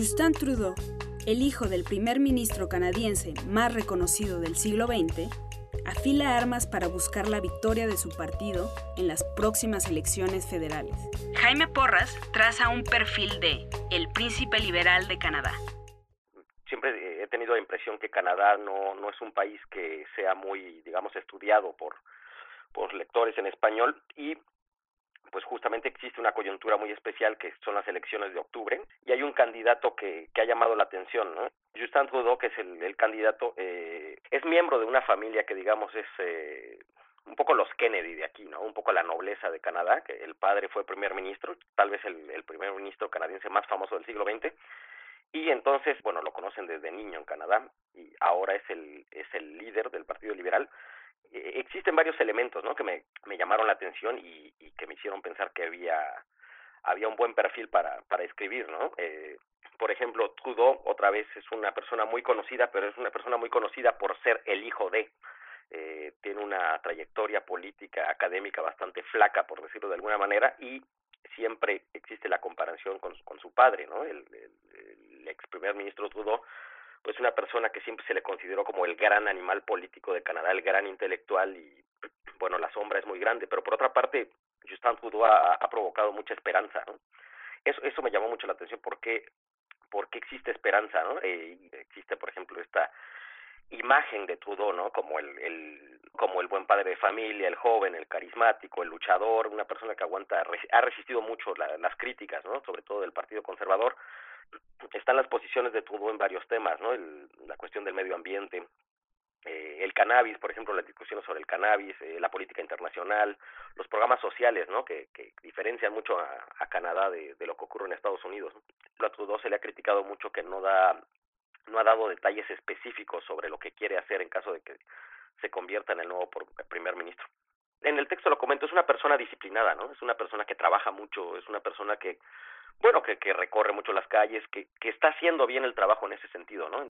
Justin Trudeau, el hijo del primer ministro canadiense más reconocido del siglo XX, afila armas para buscar la victoria de su partido en las próximas elecciones federales. Jaime Porras traza un perfil de el príncipe liberal de Canadá. Siempre he tenido la impresión que Canadá no, no es un país que sea muy, digamos, estudiado por, por lectores en español y pues justamente existe una coyuntura muy especial que son las elecciones de octubre y hay un candidato que, ha llamado la atención, ¿no? Justin Trudeau, que es el, candidato, eh, es miembro de una familia que digamos es eh, un poco los Kennedy de aquí, ¿no? Un poco la nobleza de Canadá, que el padre fue primer ministro, tal vez el, primer ministro canadiense más famoso del siglo XX, y entonces, bueno, lo conocen desde niño en Canadá y ahora es el, es el líder del Partido Liberal, eh, existen varios elementos ¿no? que me, me llamaron la atención y, hicieron pensar que había había un buen perfil para para escribir no eh, por ejemplo Trudeau otra vez es una persona muy conocida pero es una persona muy conocida por ser el hijo de eh, tiene una trayectoria política académica bastante flaca por decirlo de alguna manera y siempre existe la comparación con, con su padre no el, ex primer ministro Trudeau pues una persona que siempre se le consideró como el gran animal político de Canadá, el gran intelectual y bueno, la sombra es muy grande, pero por otra parte, Justin Trudeau ha, provocado mucha esperanza, ¿no? Eso, eso me llamó mucho la atención porque porque existe esperanza, ¿no? Eh, existe, por ejemplo, esta imagen de Trudeau, ¿no? Como el, el como el buen padre de familia, el joven, el carismático, el luchador, una persona que aguanta, ha resistido mucho la, las críticas, ¿no? Sobre todo del Partido Conservador, están las posiciones de Trudeau en varios temas, ¿no? El, la cuestión del medio ambiente, eh, el cannabis, por ejemplo, las discusiones sobre el cannabis, eh, la política internacional, los programas sociales, ¿no? Que, que diferencian mucho a, Canadá de, de, lo que ocurre en Estados Unidos. A Trudeau se le ha criticado mucho que no da, no ha dado detalles específicos sobre lo que quiere hacer en caso de que se convierta en el nuevo primer ministro. En el texto lo comento, es una persona disciplinada, ¿no? Es una persona que trabaja mucho, es una persona que bueno, que, que recorre mucho las calles, que, que está haciendo bien el trabajo en ese sentido, ¿no?